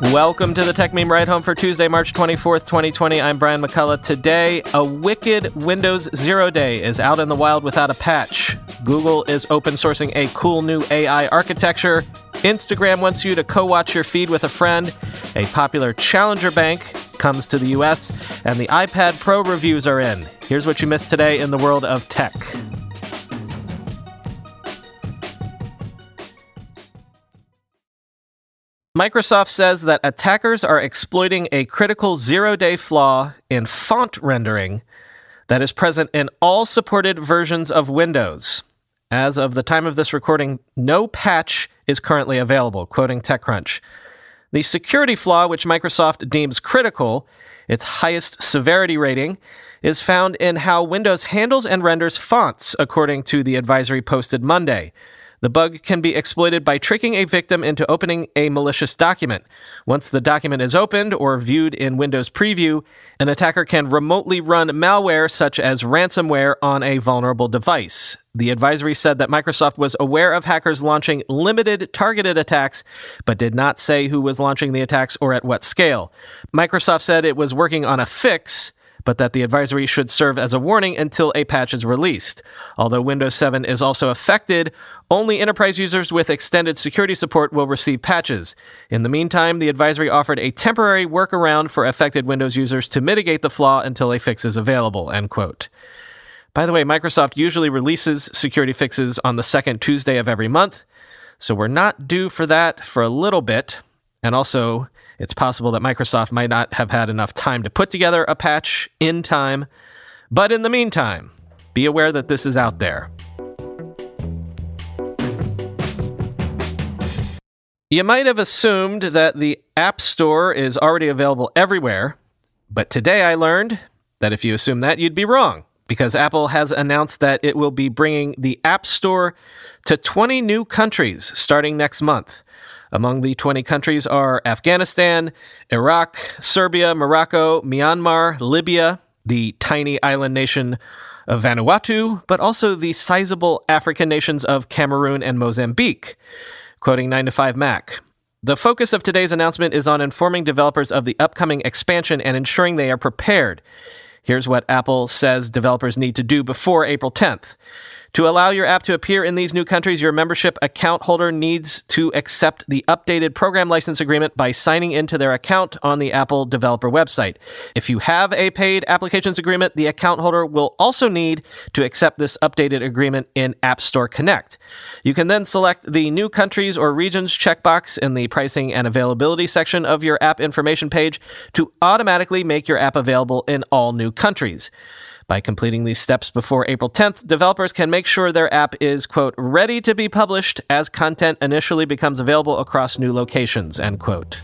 Welcome to the Techmeme Ride Home for Tuesday, March 24th, 2020. I'm Brian McCullough. Today, a wicked Windows Zero Day is out in the wild without a patch. Google is open sourcing a cool new AI architecture. Instagram wants you to co watch your feed with a friend. A popular challenger bank comes to the US, and the iPad Pro reviews are in. Here's what you missed today in the world of tech. Microsoft says that attackers are exploiting a critical zero day flaw in font rendering that is present in all supported versions of Windows. As of the time of this recording, no patch is currently available, quoting TechCrunch. The security flaw, which Microsoft deems critical, its highest severity rating, is found in how Windows handles and renders fonts, according to the advisory posted Monday. The bug can be exploited by tricking a victim into opening a malicious document. Once the document is opened or viewed in Windows Preview, an attacker can remotely run malware such as ransomware on a vulnerable device. The advisory said that Microsoft was aware of hackers launching limited targeted attacks, but did not say who was launching the attacks or at what scale. Microsoft said it was working on a fix but that the advisory should serve as a warning until a patch is released. Although Windows 7 is also affected, only enterprise users with extended security support will receive patches. In the meantime, the advisory offered a temporary workaround for affected Windows users to mitigate the flaw until a fix is available. End quote. By the way, Microsoft usually releases security fixes on the second Tuesday of every month, so we're not due for that for a little bit. And also, it's possible that Microsoft might not have had enough time to put together a patch in time. But in the meantime, be aware that this is out there. You might have assumed that the App Store is already available everywhere, but today I learned that if you assume that, you'd be wrong because Apple has announced that it will be bringing the App Store to 20 new countries starting next month. Among the 20 countries are Afghanistan, Iraq, Serbia, Morocco, Myanmar, Libya, the tiny island nation of Vanuatu, but also the sizable African nations of Cameroon and Mozambique. Quoting 9 to 5 Mac. The focus of today's announcement is on informing developers of the upcoming expansion and ensuring they are prepared. Here's what Apple says developers need to do before April 10th. To allow your app to appear in these new countries, your membership account holder needs to accept the updated program license agreement by signing into their account on the Apple developer website. If you have a paid applications agreement, the account holder will also need to accept this updated agreement in App Store Connect. You can then select the new countries or regions checkbox in the pricing and availability section of your app information page to automatically make your app available in all new countries. By completing these steps before April 10th, developers can make sure their app is, quote, ready to be published as content initially becomes available across new locations, end quote.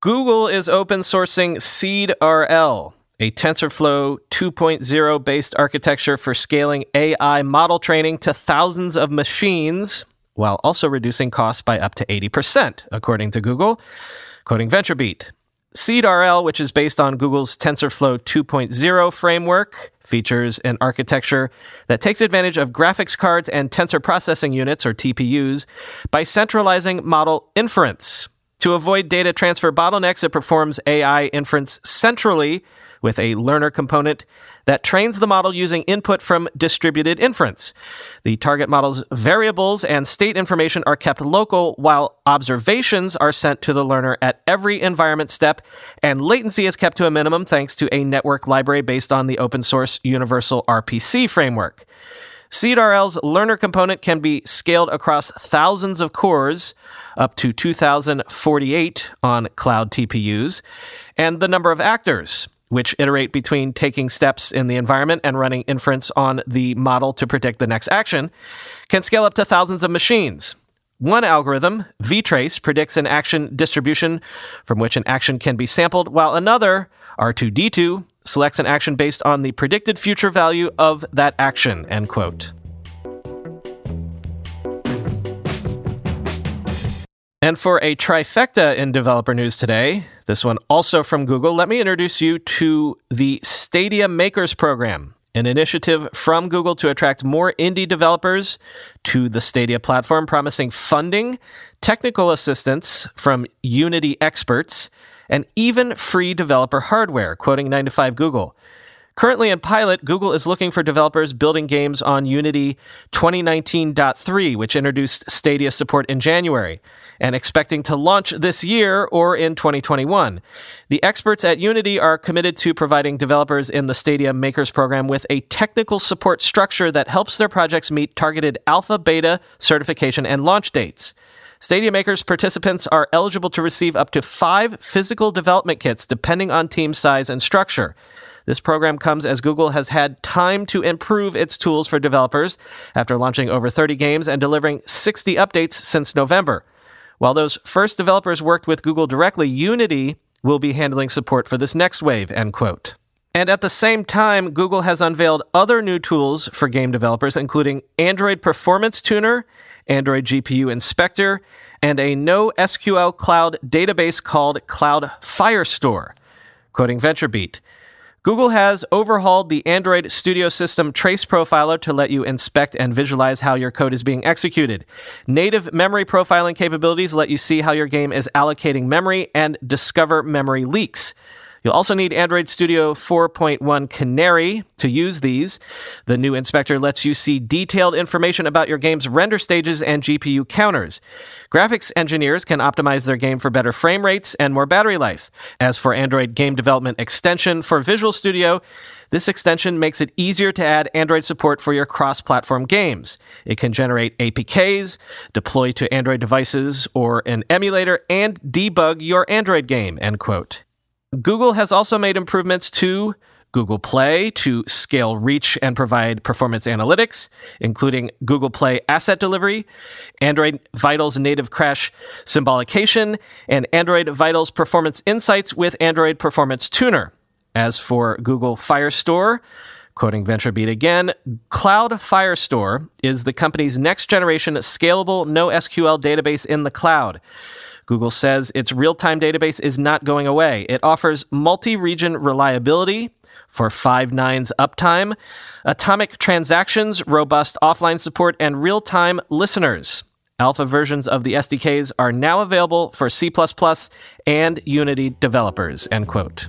Google is open sourcing SeedRL, a TensorFlow 2.0 based architecture for scaling AI model training to thousands of machines while also reducing costs by up to 80%, according to Google. Quoting VentureBeat, SeedRL, which is based on Google's TensorFlow 2.0 framework, features an architecture that takes advantage of graphics cards and tensor processing units, or TPUs, by centralizing model inference. To avoid data transfer bottlenecks, it performs AI inference centrally with a learner component that trains the model using input from distributed inference. The target model's variables and state information are kept local, while observations are sent to the learner at every environment step, and latency is kept to a minimum thanks to a network library based on the open source Universal RPC framework. SeedRL's learner component can be scaled across thousands of cores, up to 2048 on cloud TPUs, and the number of actors, which iterate between taking steps in the environment and running inference on the model to predict the next action, can scale up to thousands of machines. One algorithm, vtrace, predicts an action distribution from which an action can be sampled, while another, R2D2, selects an action based on the predicted future value of that action. End quote. And for a trifecta in developer news today, this one also from Google, let me introduce you to the Stadia Makers Program, an initiative from Google to attract more indie developers to the Stadia platform, promising funding, technical assistance from Unity experts, and even free developer hardware, quoting 9 to 5 Google. Currently in pilot, Google is looking for developers building games on Unity 2019.3, which introduced Stadia support in January, and expecting to launch this year or in 2021. The experts at Unity are committed to providing developers in the Stadia Makers program with a technical support structure that helps their projects meet targeted alpha, beta, certification, and launch dates. Stadia Makers participants are eligible to receive up to five physical development kits depending on team size and structure. This program comes as Google has had time to improve its tools for developers after launching over 30 games and delivering 60 updates since November. While those first developers worked with Google directly, Unity will be handling support for this next wave, end quote. And at the same time, Google has unveiled other new tools for game developers, including Android Performance Tuner, Android GPU Inspector, and a NoSQL cloud database called Cloud Firestore. Quoting VentureBeat, Google has overhauled the Android Studio System Trace Profiler to let you inspect and visualize how your code is being executed. Native memory profiling capabilities let you see how your game is allocating memory and discover memory leaks. You'll also need Android Studio 4.1 Canary to use these. The new inspector lets you see detailed information about your game's render stages and GPU counters. Graphics engineers can optimize their game for better frame rates and more battery life. As for Android Game Development Extension for Visual Studio, this extension makes it easier to add Android support for your cross platform games. It can generate APKs, deploy to Android devices or an emulator, and debug your Android game. End quote. Google has also made improvements to Google Play to scale reach and provide performance analytics, including Google Play Asset Delivery, Android Vitals native crash symbolication, and Android Vitals Performance Insights with Android Performance Tuner. As for Google Firestore, quoting VentureBeat again, Cloud Firestore is the company's next generation scalable NoSQL database in the cloud. Google says its real time database is not going away. It offers multi region reliability for five nines uptime, atomic transactions, robust offline support, and real time listeners. Alpha versions of the SDKs are now available for C and Unity developers. End quote.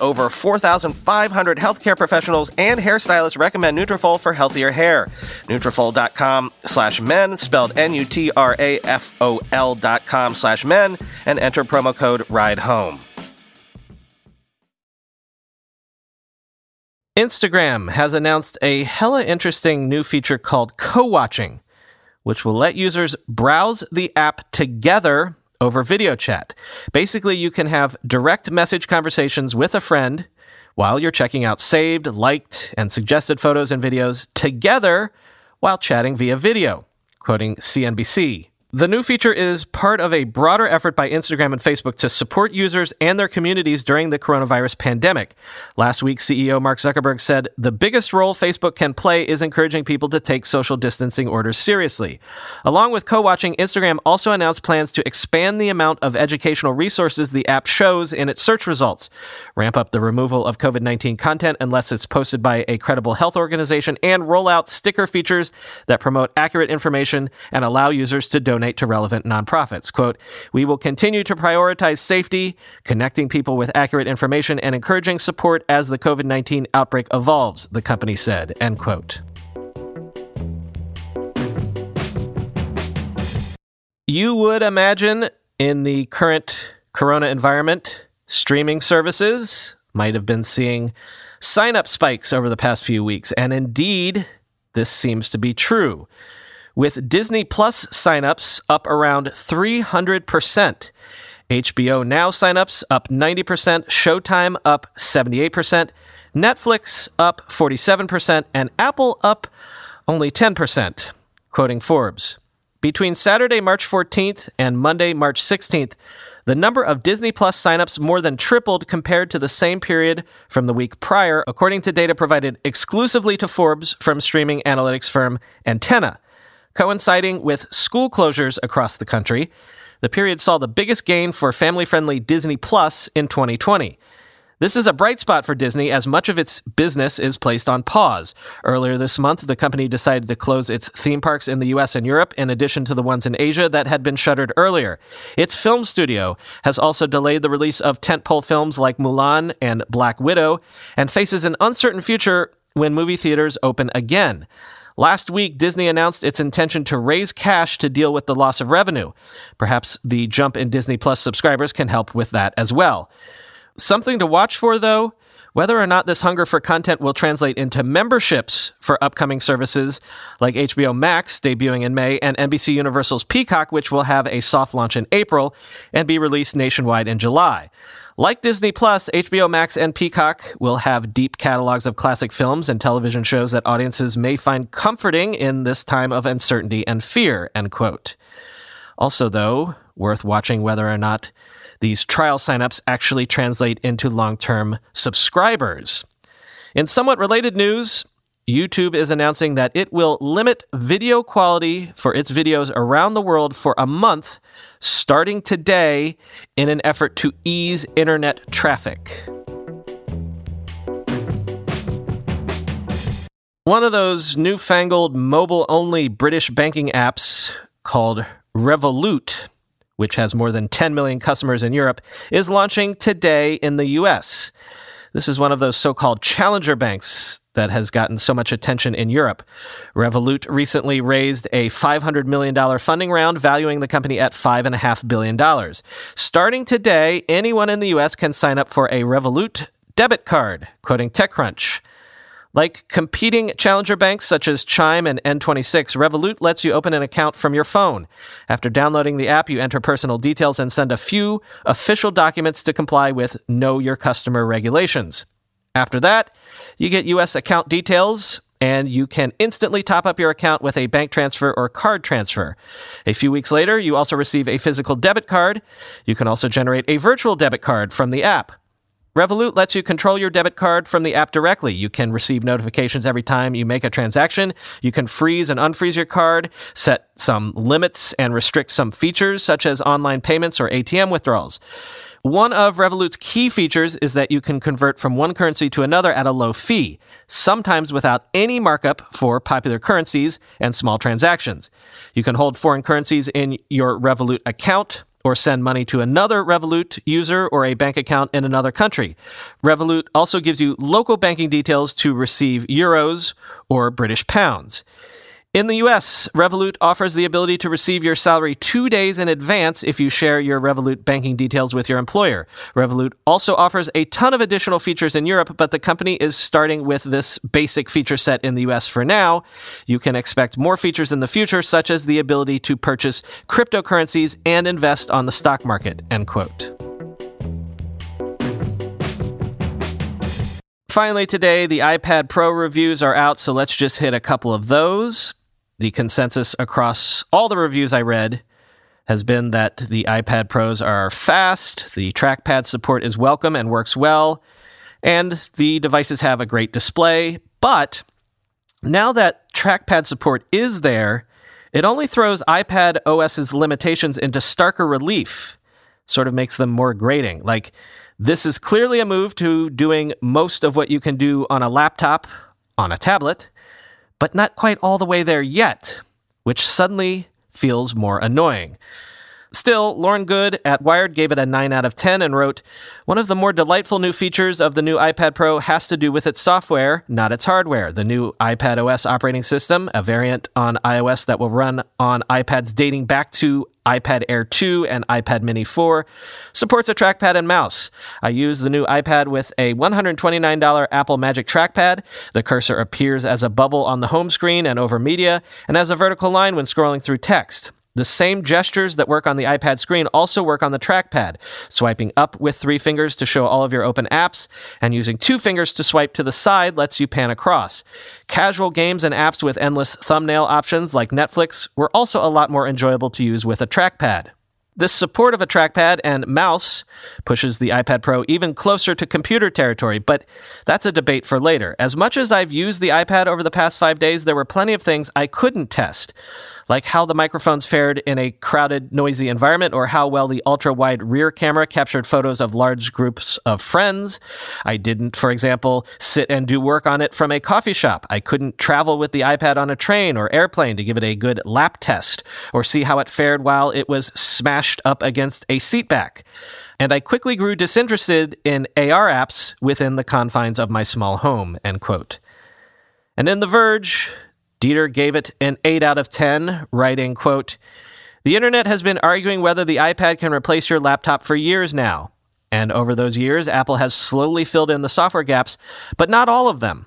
over 4,500 healthcare professionals and hairstylists recommend Nutrafol for healthier hair. Nutrafol.com slash men, spelled N-U-T-R-A-F-O-L dot com slash men, and enter promo code RIDE HOME. Instagram has announced a hella interesting new feature called co watching, which will let users browse the app together over video chat. Basically, you can have direct message conversations with a friend while you're checking out saved, liked, and suggested photos and videos together while chatting via video. Quoting CNBC. The new feature is part of a broader effort by Instagram and Facebook to support users and their communities during the coronavirus pandemic. Last week, CEO Mark Zuckerberg said the biggest role Facebook can play is encouraging people to take social distancing orders seriously. Along with co watching, Instagram also announced plans to expand the amount of educational resources the app shows in its search results, ramp up the removal of COVID 19 content unless it's posted by a credible health organization, and roll out sticker features that promote accurate information and allow users to donate donate to relevant nonprofits. Quote, we will continue to prioritize safety, connecting people with accurate information, and encouraging support as the COVID 19 outbreak evolves, the company said, end quote. You would imagine in the current corona environment, streaming services might have been seeing sign up spikes over the past few weeks. And indeed, this seems to be true with Disney Plus signups up around 300%. HBO Now signups up 90%, Showtime up 78%, Netflix up 47%, and Apple up only 10%, quoting Forbes. Between Saturday, March 14th and Monday, March 16th, the number of Disney Plus signups more than tripled compared to the same period from the week prior, according to data provided exclusively to Forbes from streaming analytics firm Antenna. Coinciding with school closures across the country, the period saw the biggest gain for family friendly Disney Plus in 2020. This is a bright spot for Disney as much of its business is placed on pause. Earlier this month, the company decided to close its theme parks in the US and Europe, in addition to the ones in Asia that had been shuttered earlier. Its film studio has also delayed the release of tentpole films like Mulan and Black Widow, and faces an uncertain future when movie theaters open again. Last week, Disney announced its intention to raise cash to deal with the loss of revenue. Perhaps the jump in Disney Plus subscribers can help with that as well. Something to watch for, though, whether or not this hunger for content will translate into memberships for upcoming services like HBO Max debuting in May and NBC Universal's Peacock, which will have a soft launch in April and be released nationwide in July. Like Disney Plus, HBO Max and Peacock will have deep catalogs of classic films and television shows that audiences may find comforting in this time of uncertainty and fear, end quote. Also, though, worth watching whether or not these trial signups actually translate into long term subscribers. In somewhat related news, YouTube is announcing that it will limit video quality for its videos around the world for a month, starting today, in an effort to ease internet traffic. One of those newfangled mobile only British banking apps called Revolut, which has more than 10 million customers in Europe, is launching today in the US. This is one of those so called challenger banks that has gotten so much attention in Europe. Revolut recently raised a $500 million funding round, valuing the company at $5.5 billion. Starting today, anyone in the U.S. can sign up for a Revolut debit card, quoting TechCrunch. Like competing challenger banks such as Chime and N26, Revolut lets you open an account from your phone. After downloading the app, you enter personal details and send a few official documents to comply with Know Your Customer regulations. After that, you get U.S. account details and you can instantly top up your account with a bank transfer or card transfer. A few weeks later, you also receive a physical debit card. You can also generate a virtual debit card from the app. Revolut lets you control your debit card from the app directly. You can receive notifications every time you make a transaction. You can freeze and unfreeze your card, set some limits, and restrict some features such as online payments or ATM withdrawals. One of Revolut's key features is that you can convert from one currency to another at a low fee, sometimes without any markup for popular currencies and small transactions. You can hold foreign currencies in your Revolut account or send money to another Revolut user or a bank account in another country. Revolut also gives you local banking details to receive euros or British pounds. In the US, Revolut offers the ability to receive your salary two days in advance if you share your Revolut banking details with your employer. Revolut also offers a ton of additional features in Europe, but the company is starting with this basic feature set in the US for now. You can expect more features in the future, such as the ability to purchase cryptocurrencies and invest on the stock market. End quote. Finally, today, the iPad Pro reviews are out, so let's just hit a couple of those. The consensus across all the reviews I read has been that the iPad Pros are fast, the trackpad support is welcome and works well, and the devices have a great display. But now that trackpad support is there, it only throws iPad OS's limitations into starker relief, sort of makes them more grating. Like, this is clearly a move to doing most of what you can do on a laptop, on a tablet, but not quite all the way there yet, which suddenly feels more annoying. Still, Lauren Goode at Wired gave it a 9 out of 10 and wrote One of the more delightful new features of the new iPad Pro has to do with its software, not its hardware. The new iPad OS operating system, a variant on iOS that will run on iPads dating back to iPad Air 2 and iPad Mini 4, supports a trackpad and mouse. I use the new iPad with a $129 Apple Magic Trackpad. The cursor appears as a bubble on the home screen and over media, and as a vertical line when scrolling through text. The same gestures that work on the iPad screen also work on the trackpad. Swiping up with three fingers to show all of your open apps, and using two fingers to swipe to the side lets you pan across. Casual games and apps with endless thumbnail options like Netflix were also a lot more enjoyable to use with a trackpad. This support of a trackpad and mouse pushes the iPad Pro even closer to computer territory, but that's a debate for later. As much as I've used the iPad over the past five days, there were plenty of things I couldn't test like how the microphones fared in a crowded, noisy environment, or how well the ultra wide rear camera captured photos of large groups of friends. I didn't, for example, sit and do work on it from a coffee shop. I couldn't travel with the iPad on a train or airplane to give it a good lap test, or see how it fared while it was smashed up against a seatback and I quickly grew disinterested in AR apps within the confines of my small home, end quote. And in The Verge, Dieter gave it an 8 out of 10, writing, quote, The internet has been arguing whether the iPad can replace your laptop for years now. And over those years, Apple has slowly filled in the software gaps, but not all of them.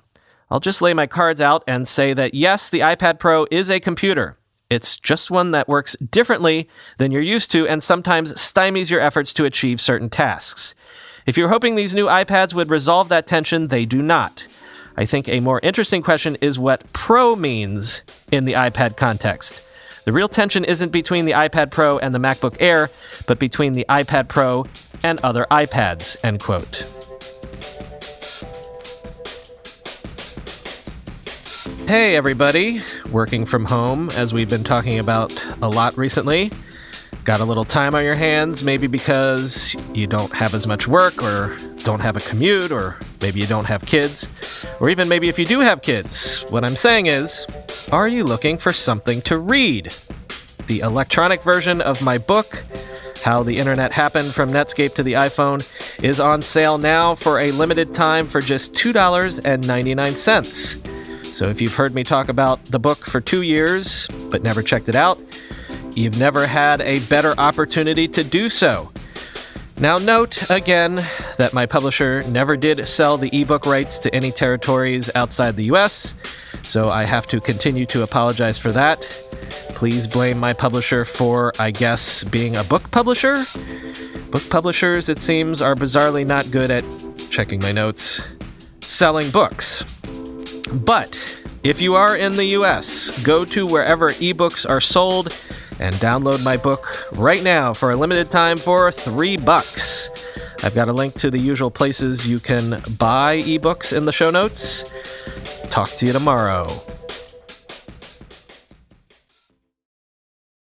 I'll just lay my cards out and say that yes, the iPad Pro is a computer. It's just one that works differently than you're used to and sometimes stymies your efforts to achieve certain tasks. If you're hoping these new iPads would resolve that tension, they do not. I think a more interesting question is what Pro means in the iPad context. The real tension isn't between the iPad Pro and the MacBook Air, but between the iPad Pro and other iPads, end quote. Hey, everybody. Working from home, as we've been talking about a lot recently. Got a little time on your hands, maybe because you don't have as much work or don't have a commute or maybe you don't have kids, or even maybe if you do have kids. What I'm saying is, are you looking for something to read? The electronic version of my book, How the Internet Happened from Netscape to the iPhone, is on sale now for a limited time for just $2.99. So if you've heard me talk about the book for two years but never checked it out, you've never had a better opportunity to do so. Now, note again that my publisher never did sell the ebook rights to any territories outside the US, so I have to continue to apologize for that. Please blame my publisher for, I guess, being a book publisher. Book publishers, it seems, are bizarrely not good at checking my notes, selling books. But If you are in the US, go to wherever ebooks are sold and download my book right now for a limited time for three bucks. I've got a link to the usual places you can buy ebooks in the show notes. Talk to you tomorrow.